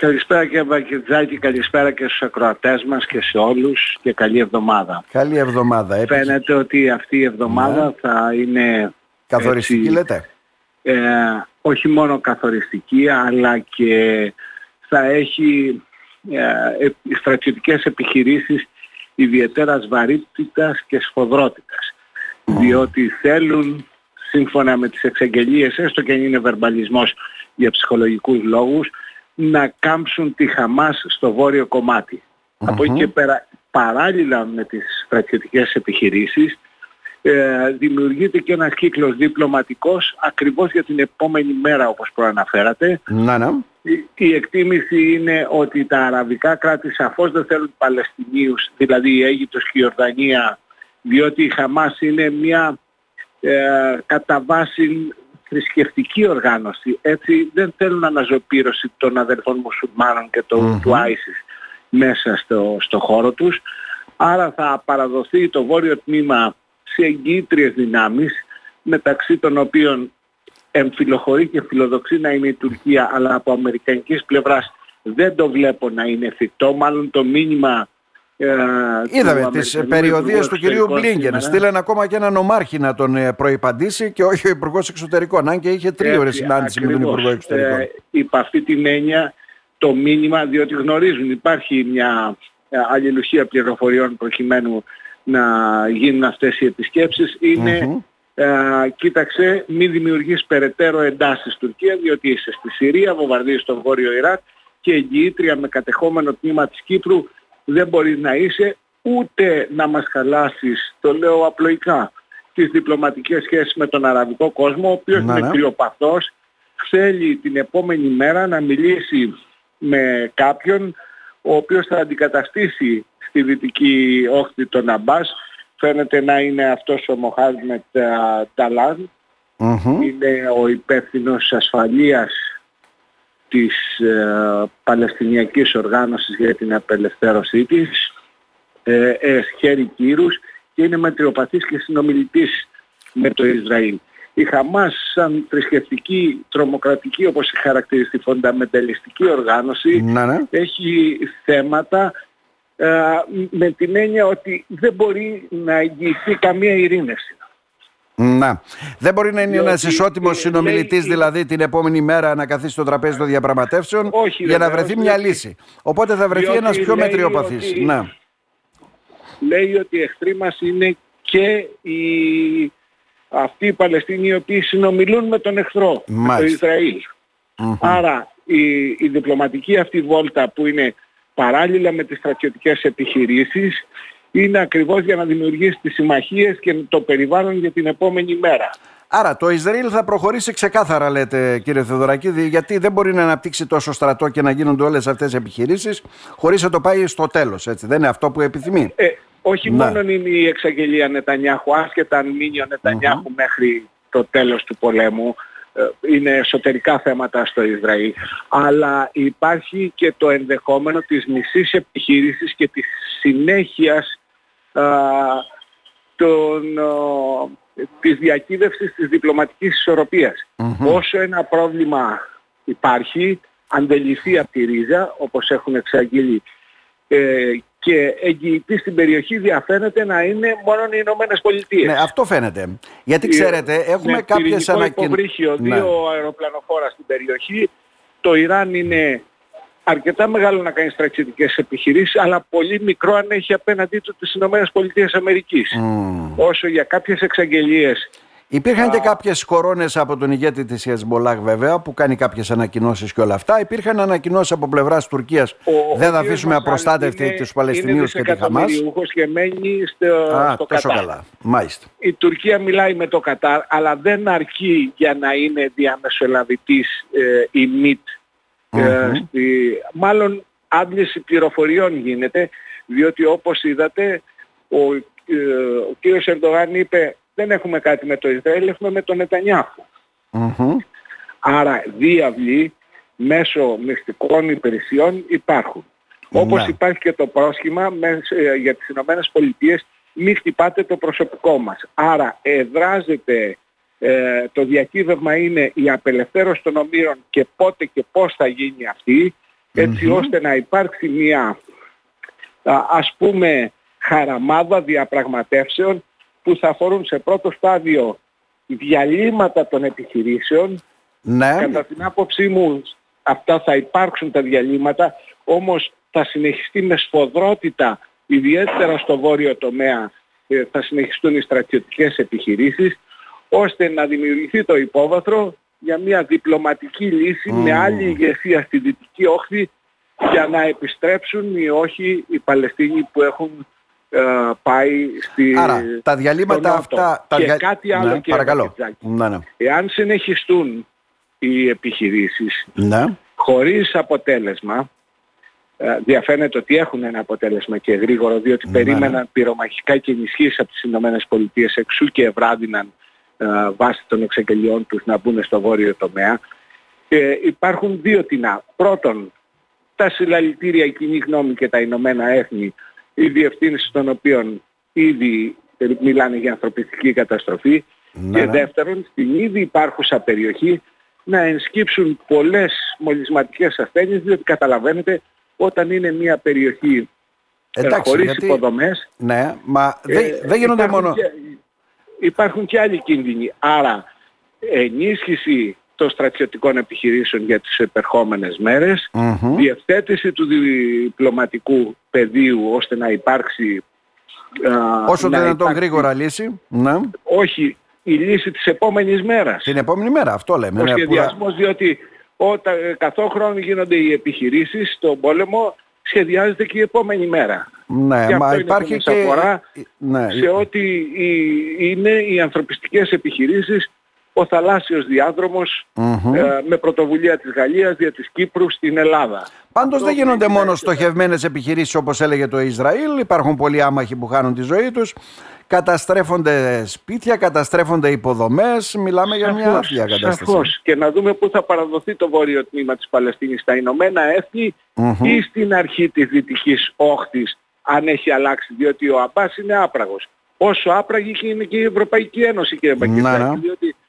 Καλησπέρα και Βακετζάκη, καλησπέρα και στους ακροατές μας και σε όλους και καλή εβδομάδα. Καλή εβδομάδα. Φαίνεται ότι αυτή η εβδομάδα ναι. θα είναι... Καθοριστική έτσι, λέτε; Ε, όχι μόνο καθοριστική αλλά και θα έχει ε, στρατιωτικές επιχειρήσεις ιδιαίτερα βαρύτητας και σφοδρότητας. Διότι θέλουν σύμφωνα με τις εξαγγελίες, έστω και αν είναι βερμπαλισμός για ψυχολογικούς λόγους, να κάμψουν τη Χαμάς στο βόρειο Από εκεί και πέρα, παράλληλα με τις στρατιωτικές επιχειρήσεις, ε, δημιουργείται και ένας κύκλος διπλωματικός ακριβώς για την επόμενη μέρα όπως προαναφέρατε. Να, ναι. Η, η, εκτίμηση είναι ότι τα αραβικά κράτη σαφώς δεν θέλουν Παλαιστινίους, δηλαδή η Αίγυπτος και η Ορδανία, διότι η Χαμάς είναι μια ε, κατά βάση θρησκευτική οργάνωση. Έτσι δεν θέλουν αναζωπήρωση των αδερφών μουσουλμάνων και το, του ISIS μέσα στο, στο χώρο τους. Άρα θα παραδοθεί το βόρειο τμήμα σε εγγύητριες δυνάμεις μεταξύ των οποίων εμφυλοχωρεί και φιλοδοξεί να είναι η Τουρκία αλλά από αμερικανικής πλευράς δεν το βλέπω να είναι εφικτό. Μάλλον το μήνυμα ε, Είδαμε τις περιοδίες του κυρίου Μπλίνγκεν. Στείλαν ακόμα και έναν ομάρχη να τον ε, προϋπαντήσει και όχι ο Υπουργός Εξωτερικών. Αν και είχε τρίωρε συνάντηση με τον Υπουργό Εξωτερικών. Ε, υπ' αυτή την έννοια το μήνυμα, διότι γνωρίζουν υπάρχει μια ε, αλληλουχία πληροφοριών προκειμένου να γίνουν αυτές οι επισκέψεις είναι ε, κοίταξε μην δημιουργείς περαιτέρω εντάσεις Τουρκία διότι είσαι στη Συρία, βομβαρδίζεις στο Βόρειο Ιράκ και εγγυήτρια με κατεχόμενο τμήμα της Κύπρου δεν μπορείς να είσαι ούτε να μας χαλάσεις, το λέω απλοϊκά, τις διπλωματικές σχέσεις με τον αραβικό κόσμο, ο οποίος είναι ναι. κρυοπαθός, θέλει την επόμενη μέρα να μιλήσει με κάποιον ο οποίος θα αντικαταστήσει στη δυτική όχθη τον Αμπάς. Φαίνεται να είναι αυτός ο Μοχάρμετ Ταλάν. Είναι ο υπεύθυνος ασφαλείας της ε, Παλαιστινιακής Οργάνωσης για την απελευθέρωσή της, ε, ε, χέρι κύρους και είναι μετριοπαθής και συνομιλητής με το Ισραήλ. Η Χαμάς σαν θρησκευτική, τρομοκρατική όπως χαρακτηριστεί φονταμενταλιστική οργάνωση ναι, ναι. έχει θέματα ε, με την έννοια ότι δεν μπορεί να εγγυηθεί καμία ειρήνευση. Να. Δεν μπορεί να είναι ένας ισότιμος συνομιλητής, δηλαδή την επόμενη μέρα να καθίσει στο τραπέζι των διαπραγματεύσεων όχι, για να βρεθεί μια λύση. Οπότε θα βρεθεί ένας πιο μετριοπαθής. Να. Λέει ότι οι εχθροί μας είναι και οι... αυτοί οι Παλαιστίνοι οι οποίοι συνομιλούν με τον εχθρό, με το ισραηλ Άρα η, η διπλωματική αυτή βόλτα που είναι παράλληλα με τις στρατιωτικές επιχειρήσεις είναι ακριβώς για να δημιουργήσει τις συμμαχίες και το περιβάλλον για την επόμενη μέρα. Άρα το Ισραήλ θα προχωρήσει ξεκάθαρα λέτε κύριε Θεοδωρακίδη γιατί δεν μπορεί να αναπτύξει τόσο στρατό και να γίνονται όλες αυτές οι επιχειρήσεις χωρίς να το πάει στο τέλος έτσι δεν είναι αυτό που επιθυμεί; Ε, όχι ναι. μόνο είναι η εξαγγελία Νετανιάχου άσχετα αν μείνει ο νετανιαχου μέχρι το τέλος του πολέμου ε, είναι εσωτερικά θέματα στο Ισραήλ αλλά υπάρχει και το ενδεχόμενο της μισής επιχείρησης και της συνέχειας τον, της διακύβευσης της διπλωματικής Όσο ένα πρόβλημα υπάρχει, αντεληφθεί από τη ρίζα, όπως έχουν εξαγγείλει, ε, και εγγυητή στην περιοχή διαφαίνεται να είναι μόνο οι Ηνωμένες Πολιτείες. Ναι, αυτό φαίνεται. Γιατί ξέρετε, έχουμε ναι, κάποιες ανακοινώσεις. Υποβρύχιο, ναι. δύο αεροπλανοφόρα στην περιοχή. Το Ιράν είναι αρκετά μεγάλο να κάνει στρατιωτικές επιχειρήσεις, αλλά πολύ μικρό αν έχει απέναντί του τις Ηνωμένες Πολιτείες Αμερικής. Όσο για κάποιες εξαγγελίες Υπήρχαν και κάποιες κορώνες από τον ηγέτη της Χεσμολάχ, βέβαια, που κάνει κάποιες ανακοινώσεις και όλα αυτά. Υπήρχαν ανακοινώσεις από πλευράς Τουρκίας. Δεν θα αφήσουμε απροστάτευτοι τους Παλαιστινίους και τη Χαμάς. Είναι και μένει στο, Α, στο τόσο Κατάρ. καλά. Μάλιστα. Η Τουρκία μιλάει με το Κατάρ, αλλά δεν αρκεί για να είναι διαμεσολαβητής ε, η ΜΙΤ Mm-hmm. μάλλον άντληση πληροφοριών γίνεται, διότι όπως είδατε ο, ε, ο κύριος Ερντογάν είπε δεν έχουμε κάτι με το Ισραήλ, έχουμε με τον νετανιαχου Άρα διάβλοι μέσω μυστικών υπηρεσιών υπάρχουν. Όπως ναι. υπάρχει και το πρόσχημα ε, για τις Ηνωμένες Πολιτείες μη χτυπάτε το προσωπικό μας. Άρα εδράζεται ε, το διακύβευμα είναι η απελευθέρωση των ομήρων και πότε και πώς θα γίνει αυτή ώστε να υπάρξει μια ας πούμε χαραμάδα διαπραγματεύσεων που θα αφορούν σε πρώτο στάδιο διαλύματα των επιχειρήσεων. Ναι. Κατά την άποψή μου αυτά θα υπάρξουν τα διαλύματα, όμως θα συνεχιστεί με σφοδρότητα, ιδιαίτερα στο βόρειο τομέα, ε, θα συνεχιστούν οι στρατιωτικές επιχειρήσεις, ώστε να δημιουργηθεί το υπόβαθρο για μια διπλωματική λύση με άλλη ηγεσία στη Δυτική Όχθη για να επιστρέψουν ή όχι οι Παλαιστίνοι που έχουν ε, πάει στη, Άρα, τα διαλύματα αυτά... Τα και κάτι άλλο ναι, και παρακαλώ. Ναι, ναι. Εάν συνεχιστούν οι επιχειρήσεις ναι. χωρίς αποτέλεσμα, ε, διαφαίνεται ότι έχουν ένα αποτέλεσμα και γρήγορο, διότι Ναι. περίμεναν πυρομαχικά και ενισχύσεις από τις Ηνωμένες Πολιτείες εξού και ευράδυναν ε, βάσει των εξαγγελιών τους να μπουν στο βόρειο τομέα. Ε, υπάρχουν δύο τεινά. Πρώτον, τα συλλαλητήρια, η κοινή γνώμη και τα Ηνωμένα Έθνη, οι διευθύνσεις των οποίων ήδη μιλάνε για ανθρωπιστική καταστροφή. Ναι, και ναι. δεύτερον, στην ήδη υπάρχουσα περιοχή να ενσκύψουν πολλές μολυσματικές ασθένειες, διότι καταλαβαίνετε όταν είναι μια περιοχή ε, Εντάξει, χωρίς γιατί- υποδομές, Ναι, μα δεν, ε, δεν γίνονται υπάρχουν μόνο... Και, υπάρχουν και άλλοι κίνδυνοι. Άρα ενίσχυση των στρατιωτικών επιχειρήσεων για τις επερχόμενες μέρες, Μμμ. διευθέτηση του διπλωματικού πεδίου ώστε να υπάρξει α, Όσο να το δυνατόν υπάρξει- γρήγορα λύση. Ναι. όχι η λύση της επόμενης μέρας. Την επόμενη μέρα, αυτό λέμε. Ο ναι, που- σχεδιασμός διότι όταν καθόχρον γίνονται οι επιχειρήσεις στον πόλεμο σχεδιάζεται και η επόμενη μέρα. Ναι, Και μα αυτό είναι υπάρχει που και... μας αφορά Ναι, σε ό,τι η- είναι οι ανθρωπιστικές επιχειρήσεις ο θαλάσσιος διάδρομος Μμμ. ε, με πρωτοβουλία της Γαλλίας δια της Κύπρου στην Ελλάδα. Πάντως Αυτό δεν γίνονται είναι- μόνο στοχευμένες επιχειρήσεις όπως έλεγε το Ισραήλ. Υπάρχουν πολλοί άμαχοι που χάνουν τη ζωή τους. Καταστρέφονται σπίτια, καταστρέφονται υποδομές. Μιλάμε για μια Σαφώς, άθλια κατάσταση. Σαφώς. Και να δούμε πού θα παραδοθεί το βόρειο τμήμα της Παλαιστίνης στα Ηνωμένα Έθνη Μμμ. ή στην αρχή της Δυτικής Όχθης αν έχει αλλάξει διότι ο Αμπάς είναι άπραγος. Όσο άπραγη και είναι και η Ευρωπαϊκή Ένωση κύριε Μπακετάκη ναι. διότι ε, α,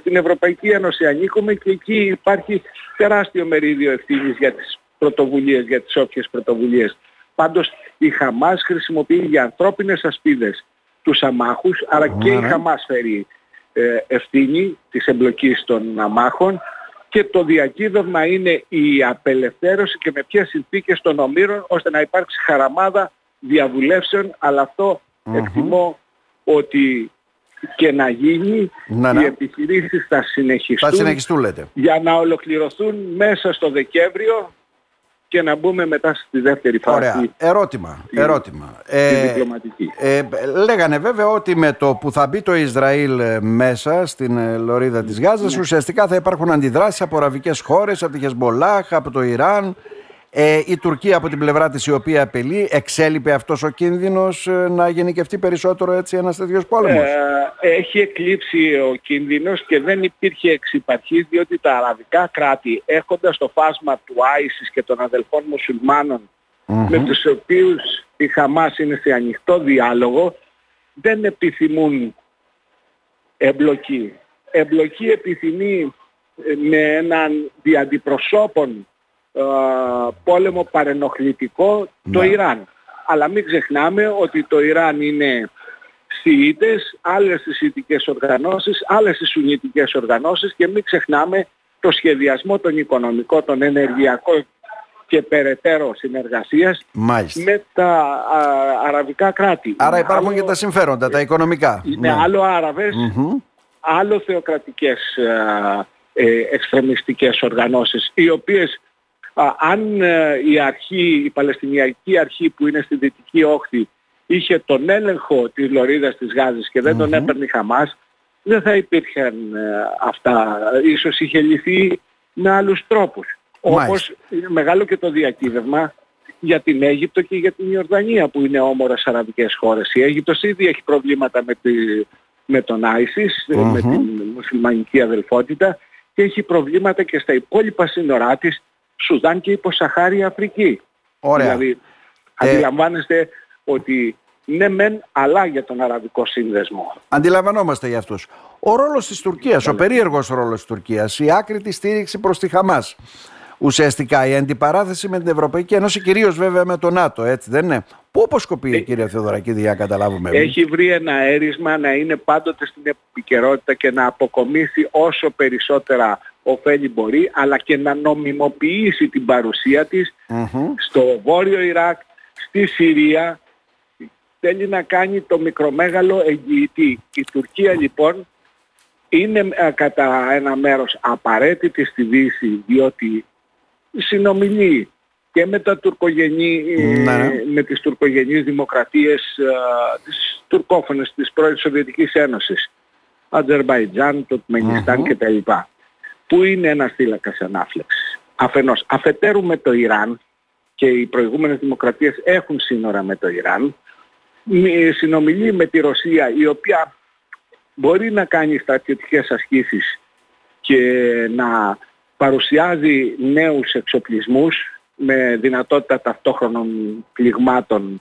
στην Ευρωπαϊκή Ένωση ανήκουμε και εκεί υπάρχει τεράστιο μερίδιο ευθύνης για τις πρωτοβουλίες, για τις όποιες πρωτοβουλίες. Πάντως η Χαμάς χρησιμοποιεί για ανθρώπινες ασπίδες τους αμάχους, άρα και η Ναι. Χαμάς φέρει ε, ευθύνη της εμπλοκής των αμάχων και το διακύβευμα είναι η απελευθέρωση και με ποιες συνθήκες των ομήρων ώστε να υπάρξει χαραμάδα διαβουλεύσεων αλλά αυτό εκτιμώ ότι και να γίνει Ναι, οι ναι. επιχειρήσεις θα συνεχιστούν Θα συνεχιστούν λέτε. για να ολοκληρωθούν μέσα στο Δεκέμβριο και να μπούμε μετά στη δεύτερη φάση Ωραία. Ερώτημα. τη- ερώτημα. τη Ε, διπλωματική. ε, λέγανε βέβαια ότι με το που θα μπει το Ισραήλ ε, μέσα στην ε, λωρίδα της Γάζας Ναι. ουσιαστικά θα υπάρχουν αντιδράσεις από αραβικές χώρες, από τη Χεσμολάχ, από το Ιράν. Ε, η Τουρκία από την πλευρά της η οποία απειλεί, εξέλιπε αυτός ο κίνδυνος ε, να γενικευτεί περισσότερο έτσι ένας τέτοιος πόλεμος; Ε, έχει εκλείψει ο κίνδυνος και δεν υπήρχε εξυπαρχής διότι τα αραβικά κράτη έχοντας το φάσμα του Άισις και των αδελφών μουσουλμάνων Μμμ. με τους οποίους η Χαμάς είναι σε ανοιχτό διάλογο δεν επιθυμούν εμπλοκή. Εμπλοκή επιθυμεί ε, με έναν διαντιπροσώπων ε, πόλεμο παρενοχλητικό το Ναι. Ιράν. Αλλά μην ξεχνάμε ότι το Ιράν είναι Σιήτες, άλλες τις Σιητικές οργανώσεις, άλλες τις Σουνιτικές οργανώσεις και μην ξεχνάμε το σχεδιασμό των οικονομικών, των ενεργειακών και περαιτέρω συνεργασίας Μάλιστα. με τα α, αραβικά κράτη. Άρα Είναι υπάρχουν άλλο- και τα συμφέροντα, τα οικονομικά. Είναι Ναι. άλλο Άραβες, Μμμ. άλλο θεοκρατικές α, ε, εξτρεμιστικές οργανώσεις, οι οποίες α, αν ε, η αρχή, η Παλαιστινιακή αρχή που είναι στη Δυτική Όχθη είχε τον έλεγχο της Λωρίδας της Γάζης και δεν τον έπαιρνε η Χαμάς, δεν θα υπήρχαν ε, αυτά. Ίσως είχε λυθεί με άλλους τρόπους. Μάλιστα. Όπως είναι μεγάλο και το διακύβευμα για την Αίγυπτο και για την Ιορδανία που είναι όμορες αραβικές χώρες. Η Αίγυπτος ήδη έχει προβλήματα με, τη, με τον ISIS, ε, με Μμμ. την μουσουλμανική αδελφότητα και έχει προβλήματα και στα υπόλοιπα σύνορά της, Σουδάν και υποσαχάρια Αφρική. Ωραία. Δηλαδή, Ε, αντιλαμβάνεστε ότι ναι μεν, αλλά για τον Αραβικό Σύνδεσμο. Αντιλαμβανόμαστε για αυτούς. Ο ρόλος της Τουρκίας, ο περίεργος ρόλος της Τουρκίας, η άκρητη στήριξη προς τη Χαμάς. ουσιαστικά η αντιπαράθεση με την Ευρωπαϊκή Ένωση, κυρίως βέβαια με το ΝΑΤΟ, έτσι δεν είναι; Πού αποσκοπεί, ε, κύριε Θεοδωρακίδη, για να καταλάβουμε. Έχει βρει ένα αέρισμα να είναι πάντοτε στην επικαιρότητα και να αποκομίσει όσο περισσότερα ωφέλη μπορεί, αλλά και να νομιμοποιήσει την παρουσία της στο Βόρειο Ιράκ, στη Συρία. Θέλει να κάνει το μικρομέγαλο εγγυητή. Η Τουρκία λοιπόν είναι ε, κατά ένα μέρος απαραίτητη στη Δύση, διότι συνομιλεί και με τα τουρκογενή, ναι, ναι. με τις τουρκογενείς δημοκρατίες, ε, τις τουρκόφωνες της πρώην Σοβιετικής Ένωσης, Αζερβαϊτζάν, το Τμενιστάν mm-hmm. κτλ. Που είναι ένας θύλακας ανάφλεξης. Αφενός, αφετέρου με το Ιράν και οι προηγούμενες δημοκρατίες έχουν σύνορα με το Ιράν, συνομιλεί με τη Ρωσία η οποία μπορεί να κάνει στρατιωτικές ασκήσεις και να παρουσιάζει νέους εξοπλισμούς με δυνατότητα ταυτόχρονων πληγμάτων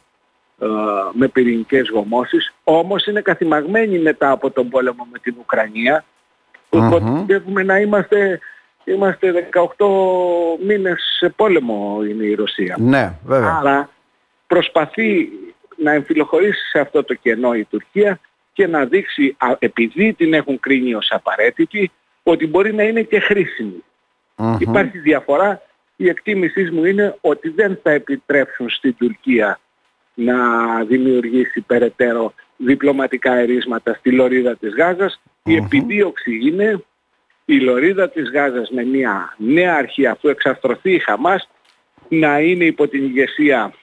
ε, με πυρηνικές γομώσεις, όμως είναι καθημαγμένη μετά από τον πόλεμο με την Ουκρανία, που να είμαστε, είμαστε 18 μήνες σε πόλεμο είναι η Ρωσία. Ναι, βέβαια. Άρα προσπαθεί να εμφυλοχωρήσει σε αυτό το κενό η Τουρκία και να δείξει, επειδή την έχουν κρίνει ως απαραίτητη, ότι μπορεί να είναι και χρήσιμη. Υπάρχει διαφορά η εκτίμησή μου είναι ότι δεν θα επιτρέψουν στην Τουρκία να δημιουργήσει περαιτέρω διπλωματικά ερίσματα στη λωρίδα της γαζας Η επιδίωξη είναι η λωρίδα της Γάζας με μια νέα αρχή αφού εξαρθρωθεί η Χαμάς να είναι υπό την ηγεσία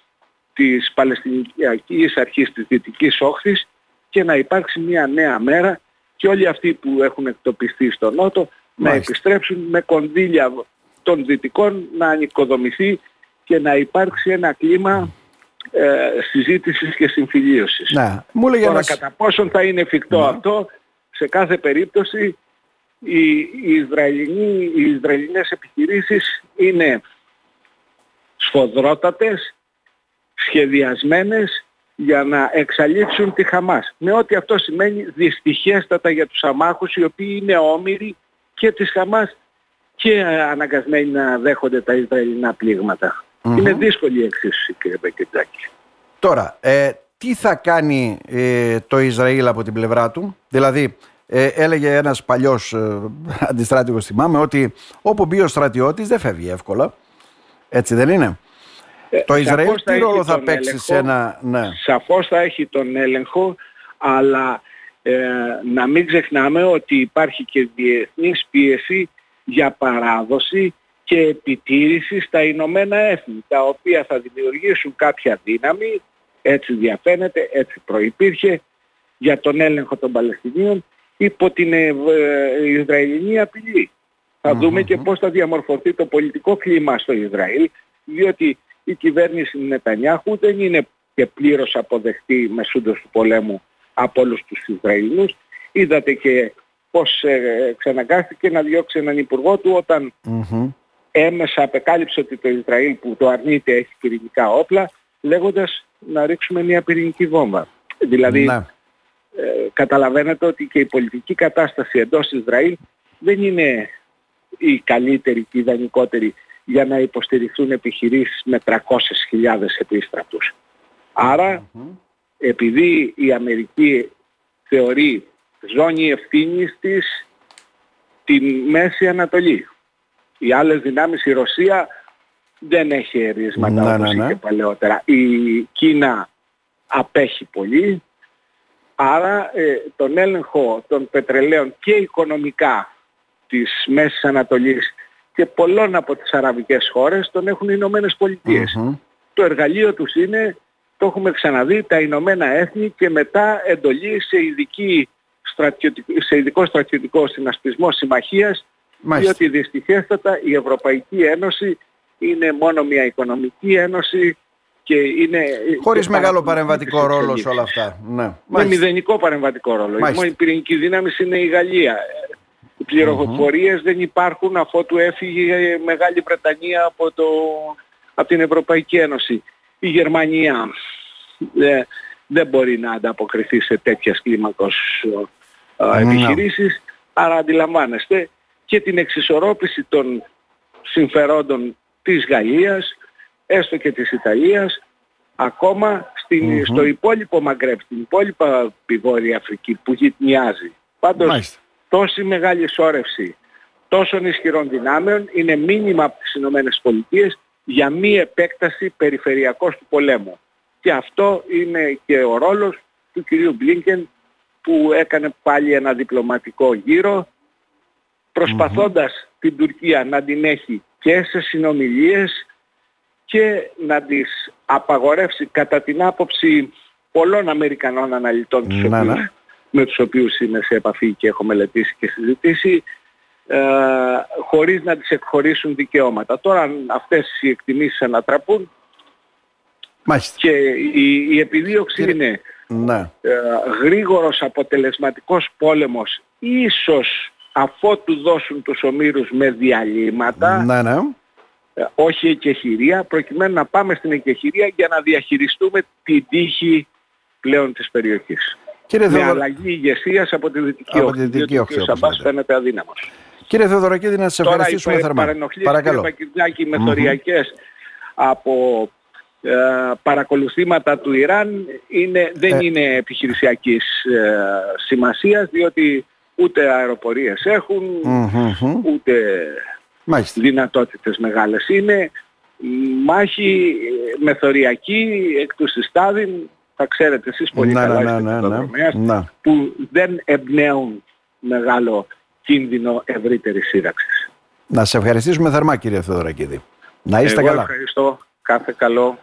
της Παλαιστινιακής Αρχής της Δυτικής Όχθης και να υπάρξει μια νέα μέρα και όλοι αυτοί που έχουν εκτοπιστεί στο Νότο να επιστρέψουν με κονδύλια των δυτικών να ανοικοδομηθεί και να υπάρξει ένα κλίμα ε, συζήτησης και συμφιλίωσης. Ναι. Μου Τώρα κατά πόσον θα είναι εφικτό ναι. αυτό, σε κάθε περίπτωση οι, οι, Ισραηλινοί, οι Ισραηλινές επιχειρήσεις είναι σφοδρότατες, σχεδιασμένες για να εξαλείψουν τη Χαμάς. Με ό,τι αυτό σημαίνει δυστυχέστατα για τους αμάχους οι οποίοι είναι όμοιροι και της Χαμάς και αναγκασμένοι να δέχονται τα Ισραηλινά Είναι δύσκολη η εξίσωση κύριε Μπεκετζάκη. Τώρα, ε, τι θα κάνει ε, το Ισραήλ από την πλευρά του, δηλαδή ε, έλεγε ένας παλιός ε, αντιστράτηγος θυμάμαι ότι όπου μπει ο στρατιώτης δεν φεύγει εύκολα, έτσι δεν είναι; Ε, το Ισραήλ τι ρόλο θα παίξει σε ένα... Ναι. Σαφώς θα έχει τον έλεγχο, αλλά να μην ξεχνάμε ότι υπάρχει και διεθνής πίεση για παράδοση και επιτήρηση στα Ηνωμένα Έθνη, τα οποία θα δημιουργήσουν κάποια δύναμη, έτσι διαφαίνεται, έτσι προϋπήρχε, για τον έλεγχο των Παλαιστινίων υπό την ε, ε, Ισραηλινή απειλή. Θα δούμε και πώς θα διαμορφωθεί το πολιτικό κλίμα στο Ισραήλ, διότι η κυβέρνηση Νετανιάχου δεν είναι και πλήρως αποδεχτή μεσούντος του πολέμου από όλους τους Ισραηλινούς. Είδατε και πώς ε, ξαναγκάστηκε να διώξει έναν υπουργό του όταν έμεσα απεκάλυψε ότι το Ισραήλ που το αρνείται έχει πυρηνικά όπλα λέγοντας να ρίξουμε μια πυρηνική βόμβα. Δηλαδή ναι. ε, καταλαβαίνετε ότι και η πολιτική κατάσταση εντός Ισραήλ δεν είναι η καλύτερη και η ιδανικότερη για να υποστηριχθούν επιχειρήσεις με 300.000 επίστρατους. επειδή η Αμερική θεωρεί ζώνη ευθύνης της τη Μέση Ανατολή. Οι άλλες δυνάμεις, η Ρωσία δεν έχει ερίσματα ναι, όπως ναι, ναι. παλαιότερα. Η Κίνα απέχει πολύ. Άρα ε, τον έλεγχο των πετρελαίων και οικονομικά της Μέσης Ανατολής και πολλών από τις αραβικές χώρες τον έχουν οι Ηνωμένες Το εργαλείο τους είναι, το έχουμε ξαναδεί, τα Ηνωμένα Έθνη και μετά εντολή σε ειδική σε ειδικό στρατιωτικό συνασπισμό συμμαχίας διότι δυστυχέστατα η Ευρωπαϊκή Ένωση είναι μόνο μια οικονομική ένωση και είναι... Χωρίς μεγάλο παρεμβατικό ρόλο σε όλα αυτά. Ναι. Με μηδενικό παρεμβατικό ρόλο. Μάλιστα. Η πυρηνική δύναμη είναι η Γαλλία. Οι πληροφορίες δεν υπάρχουν αφότου έφυγε η Μεγάλη Βρετανία από, το, από την Ευρωπαϊκή Ένωση. Η Γερμανία ε, δεν μπορεί να ανταποκριθεί σε τέτοιες κλίμακος ε, επιχειρήσεις. Άρα αντιλαμβάνεστε και την εξισορρόπηση των συμφερόντων της Γαλλίας, έστω και της Ιταλίας, ακόμα στο υπόλοιπο Μαγκρέπ, στην υπόλοιπα Βόρεια Αφρική που γυτνιάζει. Πάντως τόση μεγάλη σώρευση τόσων ισχυρών δυνάμεων είναι μήνυμα από τις Ηνωμένες Πολιτείες για μη επέκταση περιφερειακός του πολέμου. Και αυτό είναι και ο ρόλος του κυρίου Μπλίνκεν που έκανε πάλι ένα διπλωματικό γύρο την Τουρκία να την έχει και σε συνομιλίες και να τις απαγορεύσει κατά την άποψη πολλών Αμερικανών αναλυτών τους ναι, ναι. με τους οποίους είμαι σε επαφή και έχω μελετήσει και συζητήσει ε, χωρίς να τις εκχωρήσουν δικαιώματα. Τώρα αν αυτές οι εκτιμήσεις ανατραπούν και η, η επιδίωξη είναι ναι. ε, γρήγορος αποτελεσματικός πόλεμος ίσως αφότου δώσουν τους ομήρους με διαλύματα ναι, ναι. Ε, όχι εκεχηρία προκειμένου να πάμε στην εκεχηρία για να διαχειριστούμε την τύχη πλέον της περιοχής. Κύριε με αλλαγή ηγεσίας από τη Δυτική από Όχθη, διότι ο Σαμπάς φαίνεται αδύναμος. Κύριε Θεοδωρακίδη, να σας ευχαριστήσουμε θερμά. Τώρα οι παρενοχλήσεις Κύριε μεθοριακές από ε, παρακολουθήματα του Ιράν είναι, δεν ε. είναι επιχειρησιακής ε, σημασίας διότι ούτε αεροπορίες ούτε Μάλιστα. δυνατότητες μεγάλες είναι. Μάχη μεθοριακή εκ του συστάδιν, θα ξέρετε εσείς πολύ να, καλά ναι, ναι, ναι, που δεν εμπνέουν μεγάλο κίνδυνο ευρύτερης σύραξης. Να σε ευχαριστήσουμε θερμά κύριε Θεοδωρακίδη. Να είστε Εγώ καλά. ευχαριστώ. Κάθε καλό.